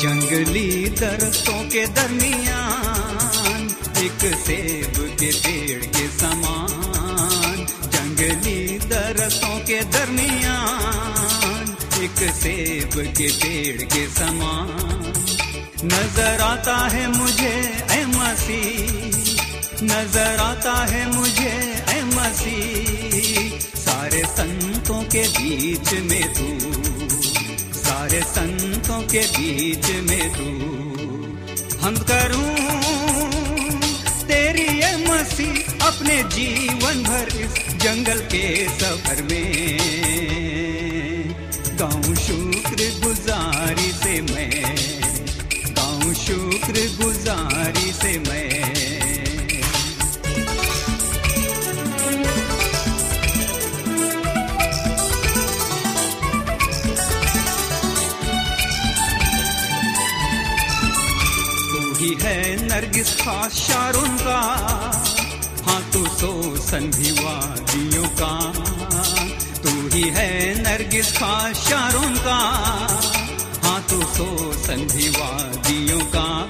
जंगली दरख्तों के दरमियान, एक सेब के पेड़ के समान। जंगली दरख्तों के दरमियान, एक सेब के पेड़ के समान। नज़र आता है मुझे, ऐ मसीह। नज़र आता है मुझे, ऐ मसीह। सारे संतों के बीच में तू सारे संतों के बीच में तू। हम करूँ तेरी ये मसी अपने जीवन भर इस जंगल के सफ़र में। गाऊं शुक्र गुजारी से मैं, गाऊं शुक्र गुजारी से मैं। नरगिस खास शारों का। हाँ तू सो संधि वादियों का। तू ही है नरगिस खास शारों का। हाँ तू सो संधिवादियों का।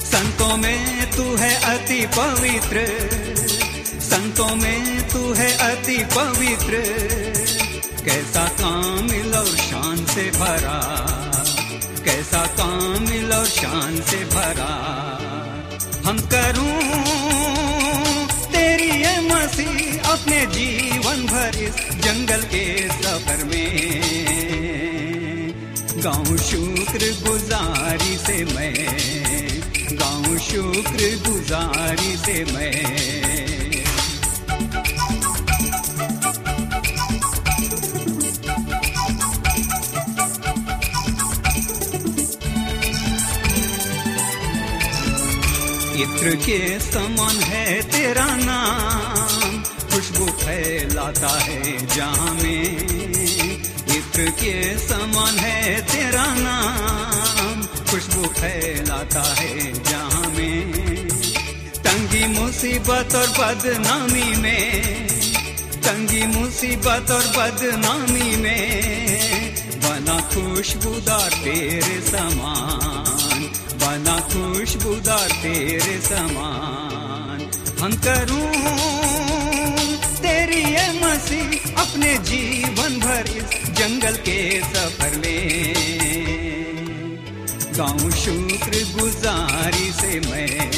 संतों में तू है अति पवित्र। संतों में तू है अति पवित्र। कैसा कामिल और शान से भरा। कैसा कामिल और शान से भरा। हम करूँ। तेरी ये मसी अपने जीवन भर इस जंगल के सफ़र में। गाँव शुक्र गुजारी से मैं, गाँव शुक्र गुजारी से मैं। इत्र के समान है तेरा नाम। खुशबू फैलाता है जहाँ में इत्र के समान है तेरा नाम। खुशबू फैलाता है जहाँ में तंगी मुसीबत और बदनामी में। तंगी मुसीबत और बदनामी में। बना खुशबूदार तेरे समान। बना खुशबूदार तेरे समान। हम करूँ तेरी ये मसीह अपने जीवन भर इस जंगल के सफ़र में। गाऊं शुक्र गुजारी से मैं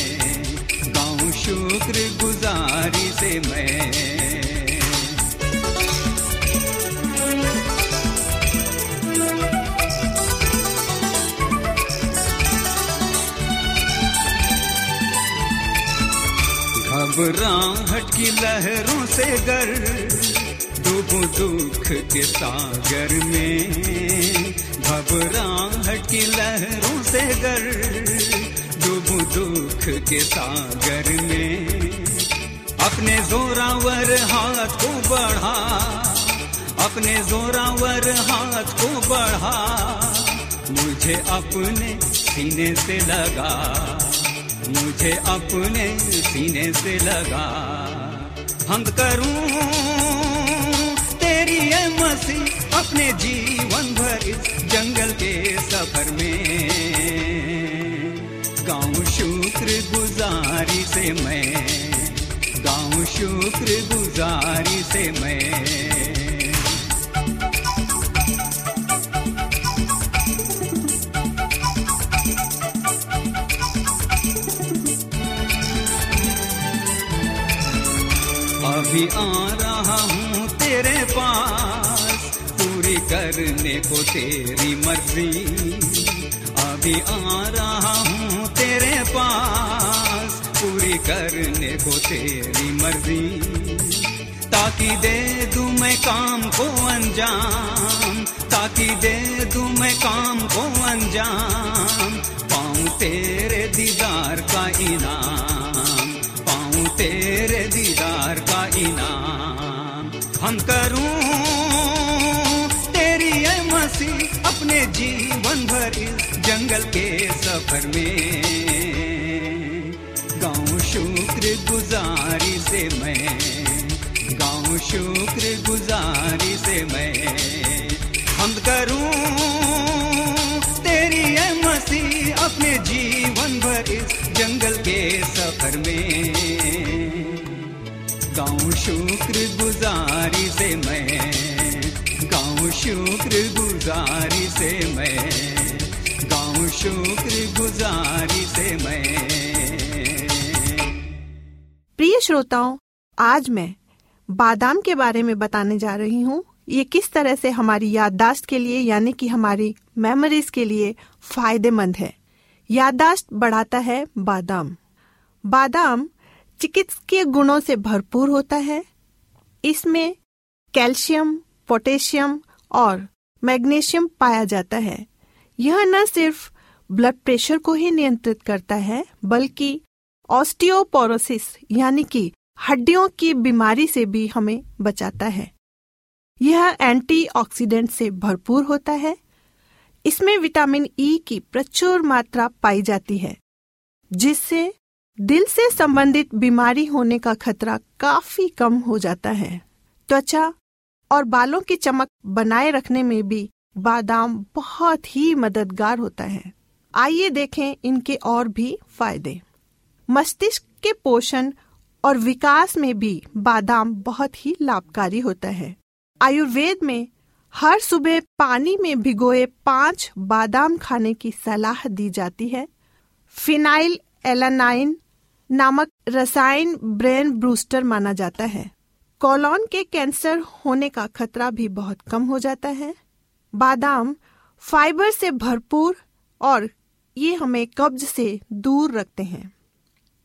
गाँव शुक्र गुजारी से मैं। घबराहट की लहरों से गर डूबू दुख के सागर में। घबराहट की लहरों से गर डूबू दुख के सागर में। अपने जोरावर हाथ को बढ़ा, अपने जोरावर हाथ को बढ़ा। मुझे अपने सीने से लगा, मुझे अपने सीने से लगा हम करूँ तेरी है मसी अपने जीवन भर इस जंगल के सफ़र में। गाँव शुक्र गुजारी से मैं गाँव शुक्र गुजारी से मैं। पास पूरी करने को तेरी मर्ज़ी। अभी आ रहा हूँ तेरे पास, पूरी करने को तेरी मर्ज़ी। ताकि दे दू मैं काम को अंजाम, ताकि दे दू मैं काम को अंजाम। पाऊँ तेरे दीदार का इनाम, पाऊँ तेरे दीदार का इनाम। हम करूँ? तेरी है मसी अपने जीवन भर इस जंगल के सफ़र में। गाँव शुक्र गुजारी से मैं गाँव शुक्र गुजारी से मैं। हम करूँ? तेरी है मसी अपने जीवन भर इस जंगल के सफ़र में। शुक्र गुजारी से मैं गाँव शुक्र गुजारी से मैं गाँव शुक्र गुजारी से मैं। प्रिय श्रोताओं, आज मैं बादाम के बारे में बताने जा रही हूँ। ये किस तरह से हमारी याददाश्त के लिए, यानी कि हमारी मेमोरीज के लिए फ़ायदेमंद है। याददाश्त बढ़ाता है बादाम। बादाम चिकित्सकीय गुणों से भरपूर होता है। इसमें कैल्शियम, पोटेशियम और मैग्नीशियम पाया जाता है। यह न सिर्फ़ ब्लड प्रेशर को ही नियंत्रित करता है, बल्कि ऑस्टियोपोरोसिस, यानी कि हड्डियों की बीमारी से भी हमें बचाता है। यह एंटीऑक्सीडेंट से भरपूर होता है। इसमें विटामिन ई e की प्रचुर मात्रा पाई जाती है, जिससे दिल से संबंधित बीमारी होने का खतरा काफ़ी कम हो जाता है। त्वचा और बालों की चमक बनाए रखने में भी बादाम बहुत ही मददगार होता है। आइए देखें इनके और भी फ़ायदे। मस्तिष्क के पोषण और विकास में भी बादाम बहुत ही लाभकारी होता है। आयुर्वेद में हर सुबह पानी में भिगोए पाँच बादाम खाने की सलाह दी जाती है। फिनाइल एलानाइन नामक रसायन ब्रेन ब्रूस्टर माना जाता है। कोलोन के कैंसर होने का खतरा भी बहुत कम हो जाता है। बादाम फाइबर से भरपूर और ये हमें कब्ज से दूर रखते हैं।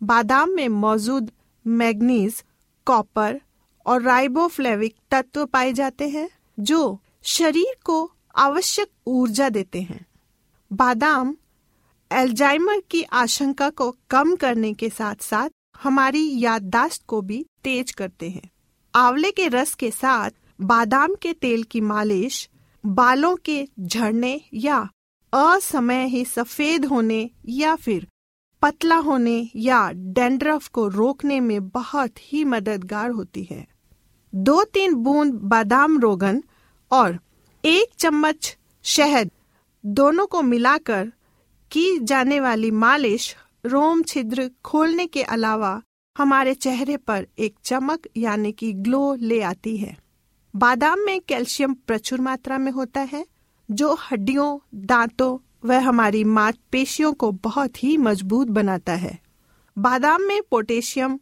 बादाम में मौजूद मैग्नीज, कॉपर और राइबोफ्लेविक तत्व पाए जाते हैं, जो शरीर को आवश्यक ऊर्जा देते हैं। बादाम एल्जाइमर की आशंका को कम करने के साथ साथ हमारी याददाश्त को भी तेज करते हैं। आंवले के रस के साथ बादाम के तेल की मालिश, बालों के झड़ने या असमय ही सफ़ेद होने या फिर पतला होने या डेंड्रफ को रोकने में बहुत ही मददगार होती है। दो तीन बूंद बादाम रोगन और एक चम्मच शहद दोनों को मिलाकर की जाने वाली मालिश रोम छिद्र खोलने के अलावा हमारे चेहरे पर एक चमक यानी कि ग्लो ले आती है। बादाम में कैल्शियम प्रचुर मात्रा में होता है, जो हड्डियों, दांतों व हमारी मांसपेशियों को बहुत ही मज़बूत बनाता है। बादाम में पोटेशियम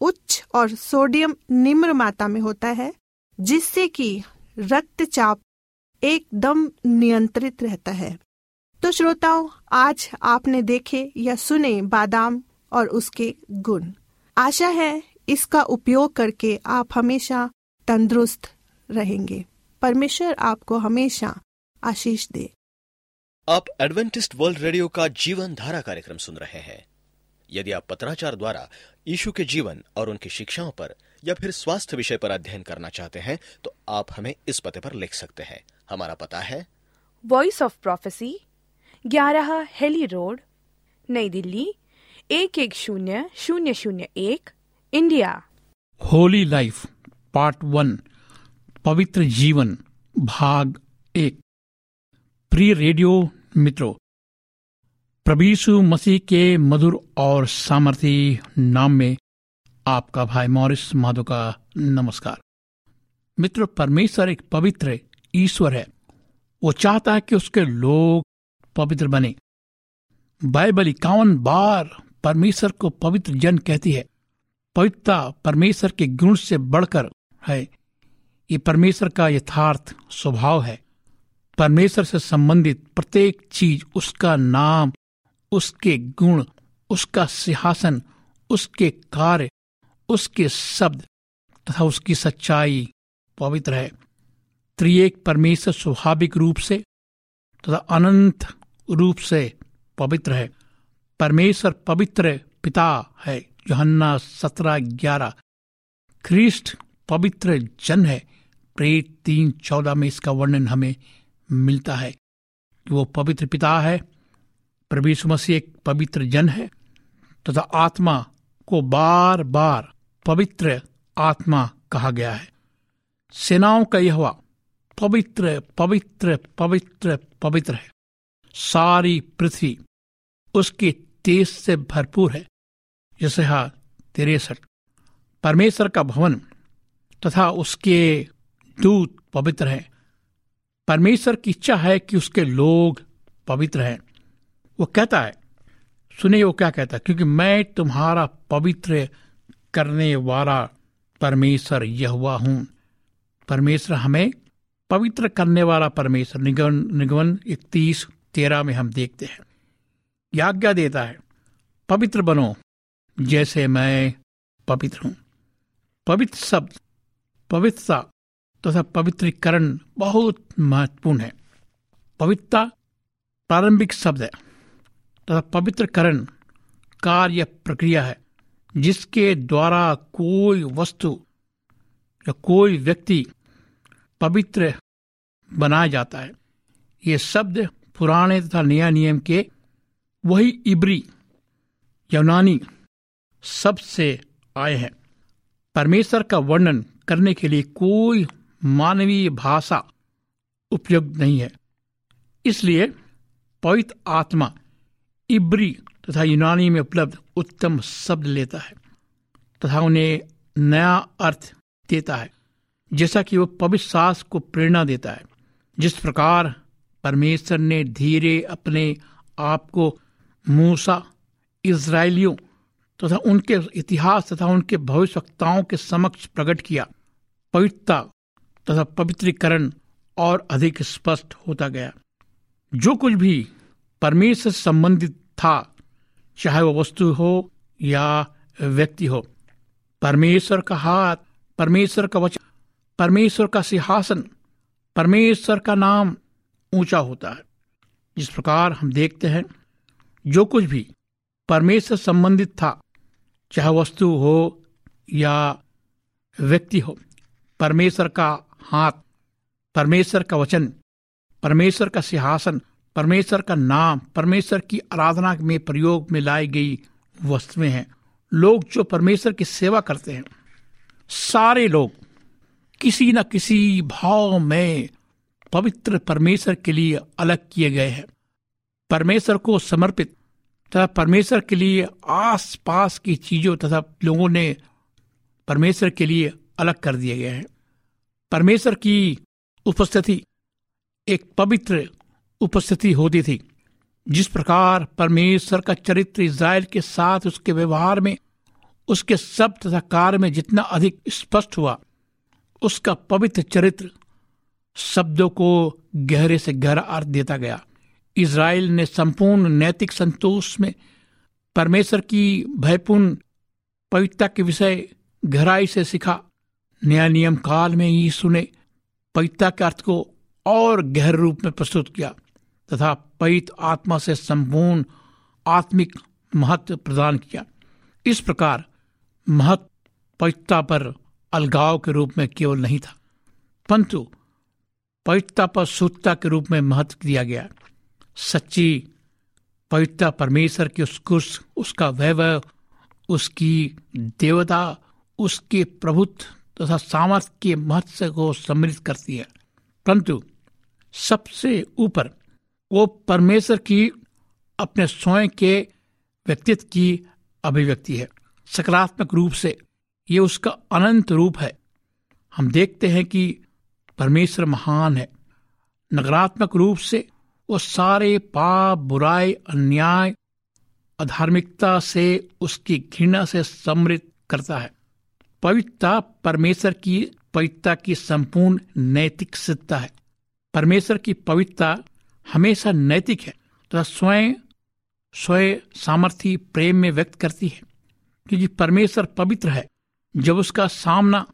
उच्च और सोडियम निम्न मात्रा में होता है, जिससे कि रक्तचाप एकदम नियंत्रित रहता है। तो श्रोताओं आज आपने देखे या सुने बादाम और उसके गुण। आशा है इसका उपयोग करके आप हमेशा तंदुरुस्त रहेंगे। परमेश्वर आपको हमेशा आशीष दे। आप एडवेंटिस्ट वर्ल्ड रेडियो का जीवन धारा कार्यक्रम सुन रहे हैं। यदि आप पत्राचार द्वारा यीशु के जीवन और उनकी शिक्षाओं पर या फिर स्वास्थ्य विषय पर अध्ययन करना चाहते हैं तो आप हमें इस पते पर लिख सकते हैं। हमारा पता है वॉइस ऑफ़ प्रोफेसी ग्यारह हेली रोड, नई दिल्ली, एक एक शून्य शून्य शून्य एक, India. Holy life, part one, पवित्र जीवन, भाग एक। प्रिय रेडियो मित्रों प्रभीसु मसीह के मधुर और सामर्थी नाम में आपका भाई मॉरिस माधो का नमस्कार। मित्र, परमेश्वर एक पवित्र ईश्वर है। वो चाहता है कि उसके लोग पवित्र बने। बाइबल इक्यावन बार परमेश्वर को पवित्र जन कहती है। पवित्रता परमेश्वर के गुण से बढ़कर है। ये परमेश्वर का यथार्थ स्वभाव है। परमेश्वर से संबंधित प्रत्येक चीज़ उसका नाम, उसके गुण, उसका सिंहासन, उसके कार्य, उसके शब्द तथा उसकी सच्चाई पवित्र है। त्रिएक परमेश्वर स्वाभाविक रूप से तथा अनंत रूप से पवित्र है। परमेश्वर पवित्र पिता है। जोहन्ना सत्रह ग्यारह। ख्रिस्ट पवित्र जन है। प्रेत तीन चौदह में इसका वर्णन हमें मिलता है कि वो पवित्र पिता है। प्रभु मसीह एक पवित्र जन है तथा तो आत्मा को बार बार पवित्र आत्मा कहा गया है। सेनाओं का यह पवित्र पवित्र पवित्र पवित्र है। सारी पृथ्वी उसके तेज से भरपूर है। जैसे हा तिरसठ। परमेश्वर का भवन तथा उसके दूत पवित्र है। परमेश्वर की इच्छा है कि उसके लोग पवित्र हैं। वो कहता है, सुनिए वो क्या कहता है, क्योंकि मैं तुम्हारा पवित्र करने वाला परमेश्वर यह हुआ हूँ। परमेश्वर हमें पवित्र करने वाला परमेश्वर। निगमन निगमन इकतीस तेरह में हम देखते हैं। आज्ञा देता है, पवित्र बनो, जैसे मैं पवित्र हूँ। पवित्र शब्द पवित्रता तथा तो पवित्रीकरण बहुत महत्वपूर्ण है। पवित्रता प्रारंभिक शब्द है तथा तो पवित्रकरण कार्य प्रक्रिया है, जिसके द्वारा कोई वस्तु या कोई व्यक्ति पवित्र बनाया जाता है। ये शब्द पुराने तथा नया नियम के वही इबरी यूनानी सबसे आए हैं। परमेश्वर का वर्णन करने के लिए कोई मानवीय भाषा उपयुक्त नहीं है। इसलिए पवित्र आत्मा इब्री तथा यूनानी में उपलब्ध उत्तम शब्द लेता है तथा उन्हें नया अर्थ देता है, जैसा कि वह पवित्र सास को प्रेरणा देता है। जिस प्रकार परमेश्वर ने धीरे अपने आप को मूसा इसराइलियों तथा उनके इतिहास तथा उनके भविष्यताओं के समक्ष प्रकट किया। पवित्रता तथा पवित्रीकरण और अधिक स्पष्ट होता गया। जो कुछ भी परमेश्वर संबंधित था, चाहे वह वस्तु हो या व्यक्ति हो, परमेश्वर का हाथ, परमेश्वर का वचन, परमेश्वर का सिंहासन, परमेश्वर का नाम ऊँचा होता है। जिस प्रकार हम देखते हैं, जो कुछ भी परमेश्वर संबंधित था, चाहे वस्तु हो या व्यक्ति हो, परमेश्वर का हाथ, परमेश्वर का वचन, परमेश्वर का सिंहासन, परमेश्वर का नाम, परमेश्वर की आराधना में प्रयोग में लाई गई वस्तुएँ हैं। लोग जो परमेश्वर की सेवा करते हैं, सारे लोग किसी न किसी भाव में पवित्र परमेश्वर के लिए अलग किए गए हैं। परमेश्वर को समर्पित तथा परमेश्वर के लिए आस पास की चीज़ों तथा लोगों ने परमेश्वर के लिए अलग कर दिए गए हैं। परमेश्वर की उपस्थिति एक पवित्र उपस्थिति होती थी, जिस प्रकार परमेश्वर का चरित्र इसराइल के साथ उसके व्यवहार में, उसके शब्द तथा कार्य में जितना अधिक स्पष्ट हुआ, उसका पवित्र चरित्र शब्दों को गहरे से गहरा अर्थ देता गया। इसराइल ने संपूर्ण नैतिक संतोष में परमेश्वर की भयपूर्ण पवित्रता के विषय गहराई से सीखा। नया नियम काल में ही सुने, पवित्रता के अर्थ को और गहर रूप में प्रस्तुत किया तथा पवित्र आत्मा से संपूर्ण आत्मिक महत्व प्रदान किया। इस प्रकार महत्व पवित्रता पर अलगाव के रूप में केवल नहीं था। परंतु पवित्रता पर शुद्धता के रूप में महत्व दिया गया। सच्ची पवित्रता परमेश्वर की उत्कृष्ट उसका वैभव, उसकी देवता, उसके प्रभुत्व तथा सामर्थ्य के महत्व को सम्मिलित करती है। परंतु सबसे ऊपर वो परमेश्वर की अपने स्वयं के व्यक्तित्व की अभिव्यक्ति है। सकारात्मक रूप से ये उसका अनंत रूप है। हम देखते हैं कि परमेश्वर महान है। नकारात्मक रूप से वो सारे पाप, बुराई, अन्याय, अधार्मिकता से उसकी घृणा से समृद्ध करता है। पवित्रता परमेश्वर की, पवित्रता की संपूर्ण नैतिक सिद्धता है। परमेश्वर की पवित्रता हमेशा नैतिक है तथा स्वयं स्वयं सामर्थ्य, प्रेम में व्यक्त करती है। क्योंकि परमेश्वर पवित्र है। जब उसका सामना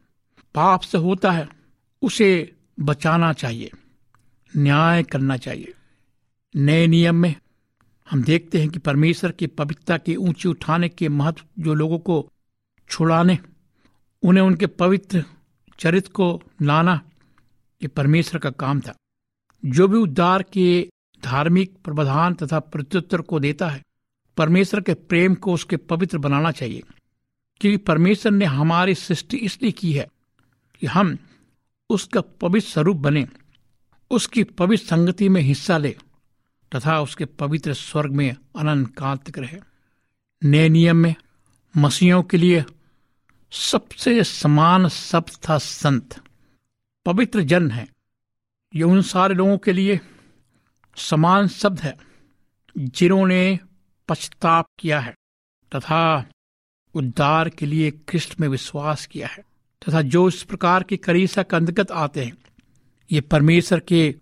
पाप से होता है, उसे बचाना चाहिए, न्याय करना चाहिए। नए नियम में हम देखते हैं कि परमेश्वर की पवित्रता की ऊँची उठाने के महत्व जो लोगों को छुड़ाने, उन्हें उनके पवित्र चरित्र को लाना, ये परमेश्वर का काम था। जो भी उद्धार के धार्मिक प्रबधान तथा प्रत्युत्तर को देता है, परमेश्वर के प्रेम को उसके पवित्र बनाना चाहिए। क्योंकि परमेश्वर ने हमारी सृष्टि इसलिए की है कि हम उसका पवित्र स्वरूप बने, उसकी पवित्र संगति में हिस्सा ले, तथा उसके पवित्र स्वर्ग में अनंत काल तक रहे। नए नियम में मसीहों के लिए सबसे समान शब्द था संत। पवित्र जन है। ये उन सारे लोगों के लिए समान शब्द है, जिन्होंने पछताप किया है, तथा उद्धार के लिए कृष्ण में विश्वास किया है। तथा जो इस प्रकार के करीसा का अंतर्गत आते हैं, ये परमेश्वर के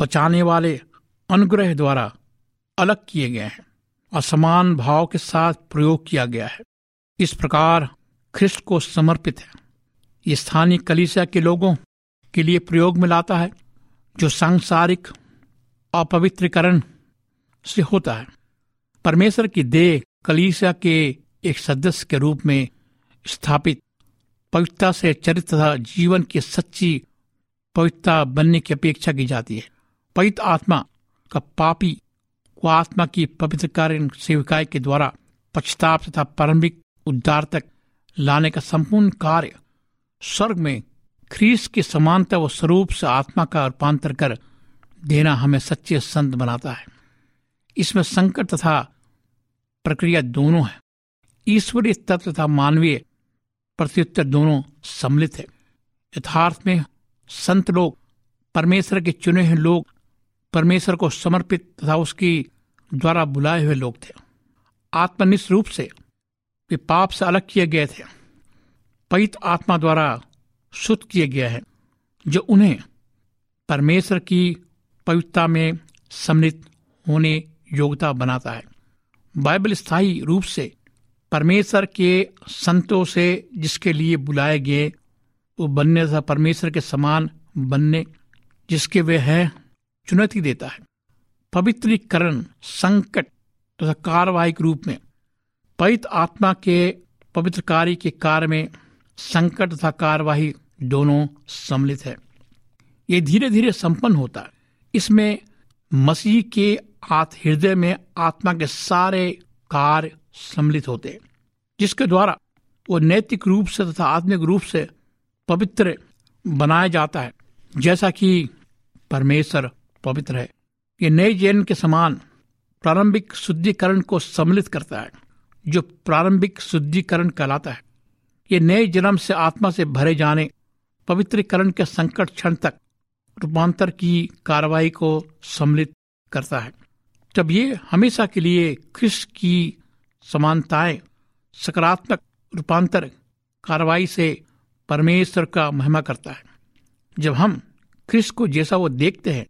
बचाने वाले अनुग्रह द्वारा अलग किए गए हैं और समान भाव के साथ प्रयोग किया गया है। इस प्रकार ख्रिस्ट को समर्पित है। ये स्थानीय कलीसिया के लोगों के लिए प्रयोग में लाता है, जो सांसारिक अपवित्रीकरण से होता है। परमेश्वर की देह कलीसिया के एक सदस्य के रूप में स्थापित पवित्रता से चरित्र तथा जीवन की सच्ची पवित्रता बनने की अपेक्षा की जाती है। पवित्र आत्मा का पापी को आत्मा की पवित्र कार्य सेविकाई के द्वारा पश्चाताप तथा प्रारंभिक उद्धार तक लाने का संपूर्ण कार्य स्वर्ग में ख्रीस की समानता व स्वरूप से आत्मा का रूपांतर कर देना हमें सच्चे संत बनाता है। इसमें संकट तथा प्रक्रिया दोनों है। ईश्वरीय तत्व तथा मानवीय प्रत्युत्तर दोनों सम्मिलित है। यथार्थ में संत लोग, परमेश्वर के चुने हुए लोग, परमेश्वर को समर्पित तथा उसकी द्वारा बुलाए हुए लोग थे। आत्मनिष्ठ रूप से वे पाप से अलग किए गए थे। पवित्र आत्मा द्वारा शुद्ध किए गया है, जो उन्हें परमेश्वर की पवित्रता में सम्मिलित होने योग्यता बनाता है। बाइबल स्थायी रूप से परमेश्वर के संतों से जिसके लिए बुलाए गए, वो बनने तथा परमेश्वर के समान बनने जिसके वे हैं, चुनौती देता है। पवित्रीकरण, संकट तथा तो कार्रवाई के रूप में, पवित्र आत्मा के पवित्र कार्य के कार्य में संकट तथा कार्यवाही दोनों सम्मिलित है। ये धीरे धीरे संपन्न होता है। इसमें मसीह के हृदय में आत्मा के सारे कार्य सम्मिलित होते। जिसके द्वारा वो नैतिक रूप से तथा आत्मिक रूप से पवित्र बनाया जाता है, जैसा कि परमेश्वर पवित्र है। ये नए जैन के समान प्रारंभिक शुद्धिकरण को सम्मिलित करता है, जो प्रारंभिक शुद्धिकरण कहलाता है। ये नए जन्म से आत्मा से भरे जाने, पवित्रीकरण के संकट क्षण तक रूपांतर की कार्रवाई को सम्मिलित करता है। जब ये हमेशा के लिए ख्रिस्त की समानताएँ सकारात्मक रूपांतर कार्रवाई से परमेश्वर का महिमा करता है। जब हम ख्रिस्त को जैसा वो देखते हैं,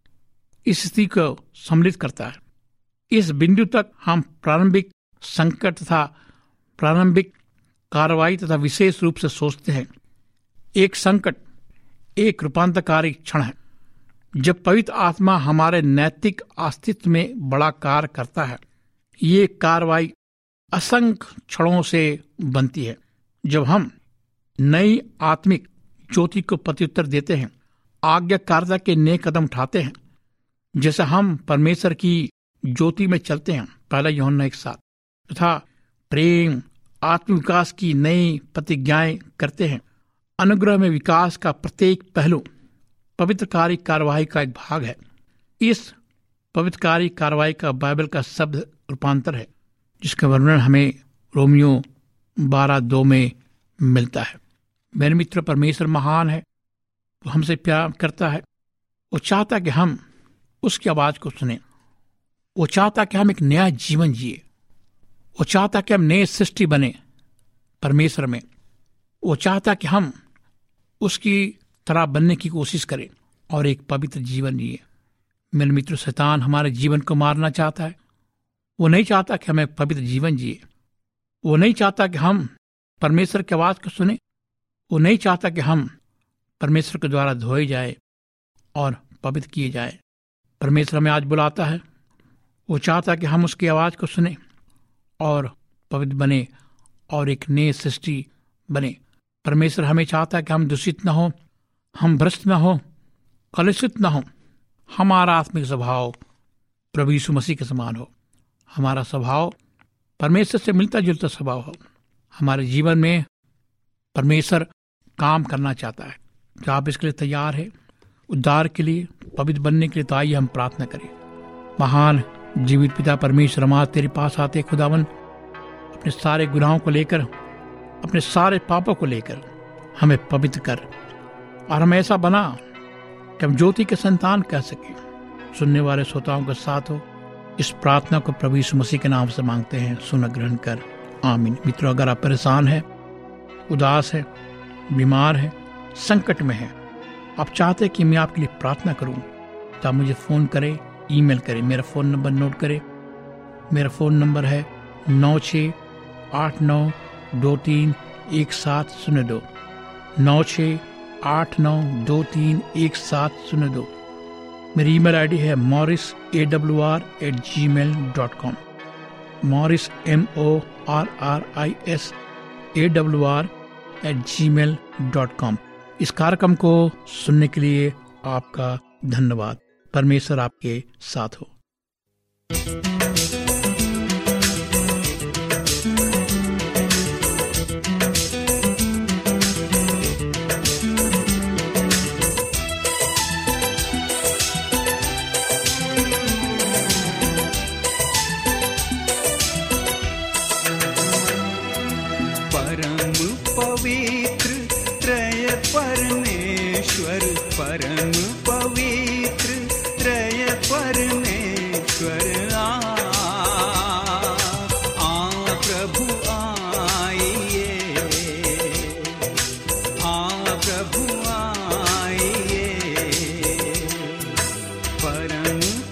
इस स्थिति को सम्मिलित करता है। इस बिंदु तक हम प्रारंभिक संकट तथा प्रारंभिक कार्रवाई तथा विशेष रूप से सोचते हैं। एक संकट, एक रूपांतरकारी क्षण है। जब पवित्र आत्मा हमारे नैतिक अस्तित्व में बड़ा कार्य करता है, ये कार्रवाई असंख्य क्षणों से बनती है। जब हम नई आत्मिक ज्योति को प्रत्युत्तर देते हैं, आज्ञाकारिता के नए कदम उठाते हैं, जैसे हम परमेश्वर की ज्योति में चलते हैं, पहला यौन एक साथ, तथा प्रेम आत्मविकास की नई प्रतिज्ञाएँ करते हैं, अनुग्रह में विकास का प्रत्येक पहलू पवित्रकारी कार्यवाही का एक भाग है। इस पवित्रकारी कार्रवाई का बाइबल का शब्द रूपांतर है, जिसका वर्णन हमें रोमियो बारह दो में मिलता है। मेरे मित्र परमेश्वर महान है, वो हमसे प्यार करता है, वो चाहता कि हम उसकी आवाज़ को सुने। वो चाहता कि हम एक नया जीवन जिए। वो चाहता कि हम नए सृष्टि बने परमेश्वर में। वो चाहता कि हम उसकी तरह बनने की कोशिश करें और एक पवित्र जीवन जिए। मेरे मित्र, शैतान हमारे जीवन को मारना चाहता है। वो नहीं चाहता कि हमें पवित्र जीवन जिए। वो नहीं चाहता कि हम परमेश्वर की आवाज़ को सुने। वो नहीं चाहता कि हम परमेश्वर के द्वारा धोए जाए और पवित्र किए जाए। परमेश्वर हमें आज बुलाता है। वो चाहता कि हम उसकी आवाज़ को सुने और पवित्र बने और एक नए सृष्टि बने। परमेश्वर हमें चाहता है कि हम दूषित न हो। हम भ्रष्ट न हो, कलुषित न हो, हमारा आत्मिक स्वभाव प्रभु यीशु मसीह के समान हो। हमारा स्वभाव परमेश्वर से मिलता जुलता स्वभाव हो। हमारे जीवन में परमेश्वर काम करना चाहता है। क्या आप इसके लिए तैयार है, उद्धार के लिए, पवित्र बनने के लिए तो आइए हम प्रार्थना करें। महान जीवित पिता परमेश्वर, हम तेरे पास आते खुदावन। अपने सारे गुनाहों को लेकर, अपने सारे पापों को लेकर, हमें पवित्र कर और हम ऐसा बना कि हम ज्योति के संतान कह सके। सुनने वाले श्रोताओं के साथ हो। इस प्रार्थना को प्रभु यीशु मसीह के नाम से मांगते हैं। सुन ग्रहण कर। आमीन। मित्रों, अगर आप परेशान हैं, उदास है, बीमार है, संकट में है, आप चाहते कि मैं आपके लिए प्रार्थना करूँ तो आप मुझे फ़ोन करें, ईमेल करें। मेरा फ़ोन नंबर नोट करें। मेरा फ़ोन नंबर है नौ छ आठ नौ दो तीन एक सात शून्य दो। नौ छ आठ नौ दो तीन एक सात शून्य दो। मेरी ईमेल आईडी है Morris A W R at Gmail dot com Morris M O R R I S A W R at Gmail dot com इस कार्यक्रम को सुनने के लिए आपका धन्यवाद। परमेश्वर आपके साथ हो। परम परम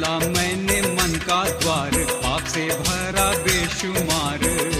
खोला मैंने मन का द्वार आपसे भरा बेशुमार।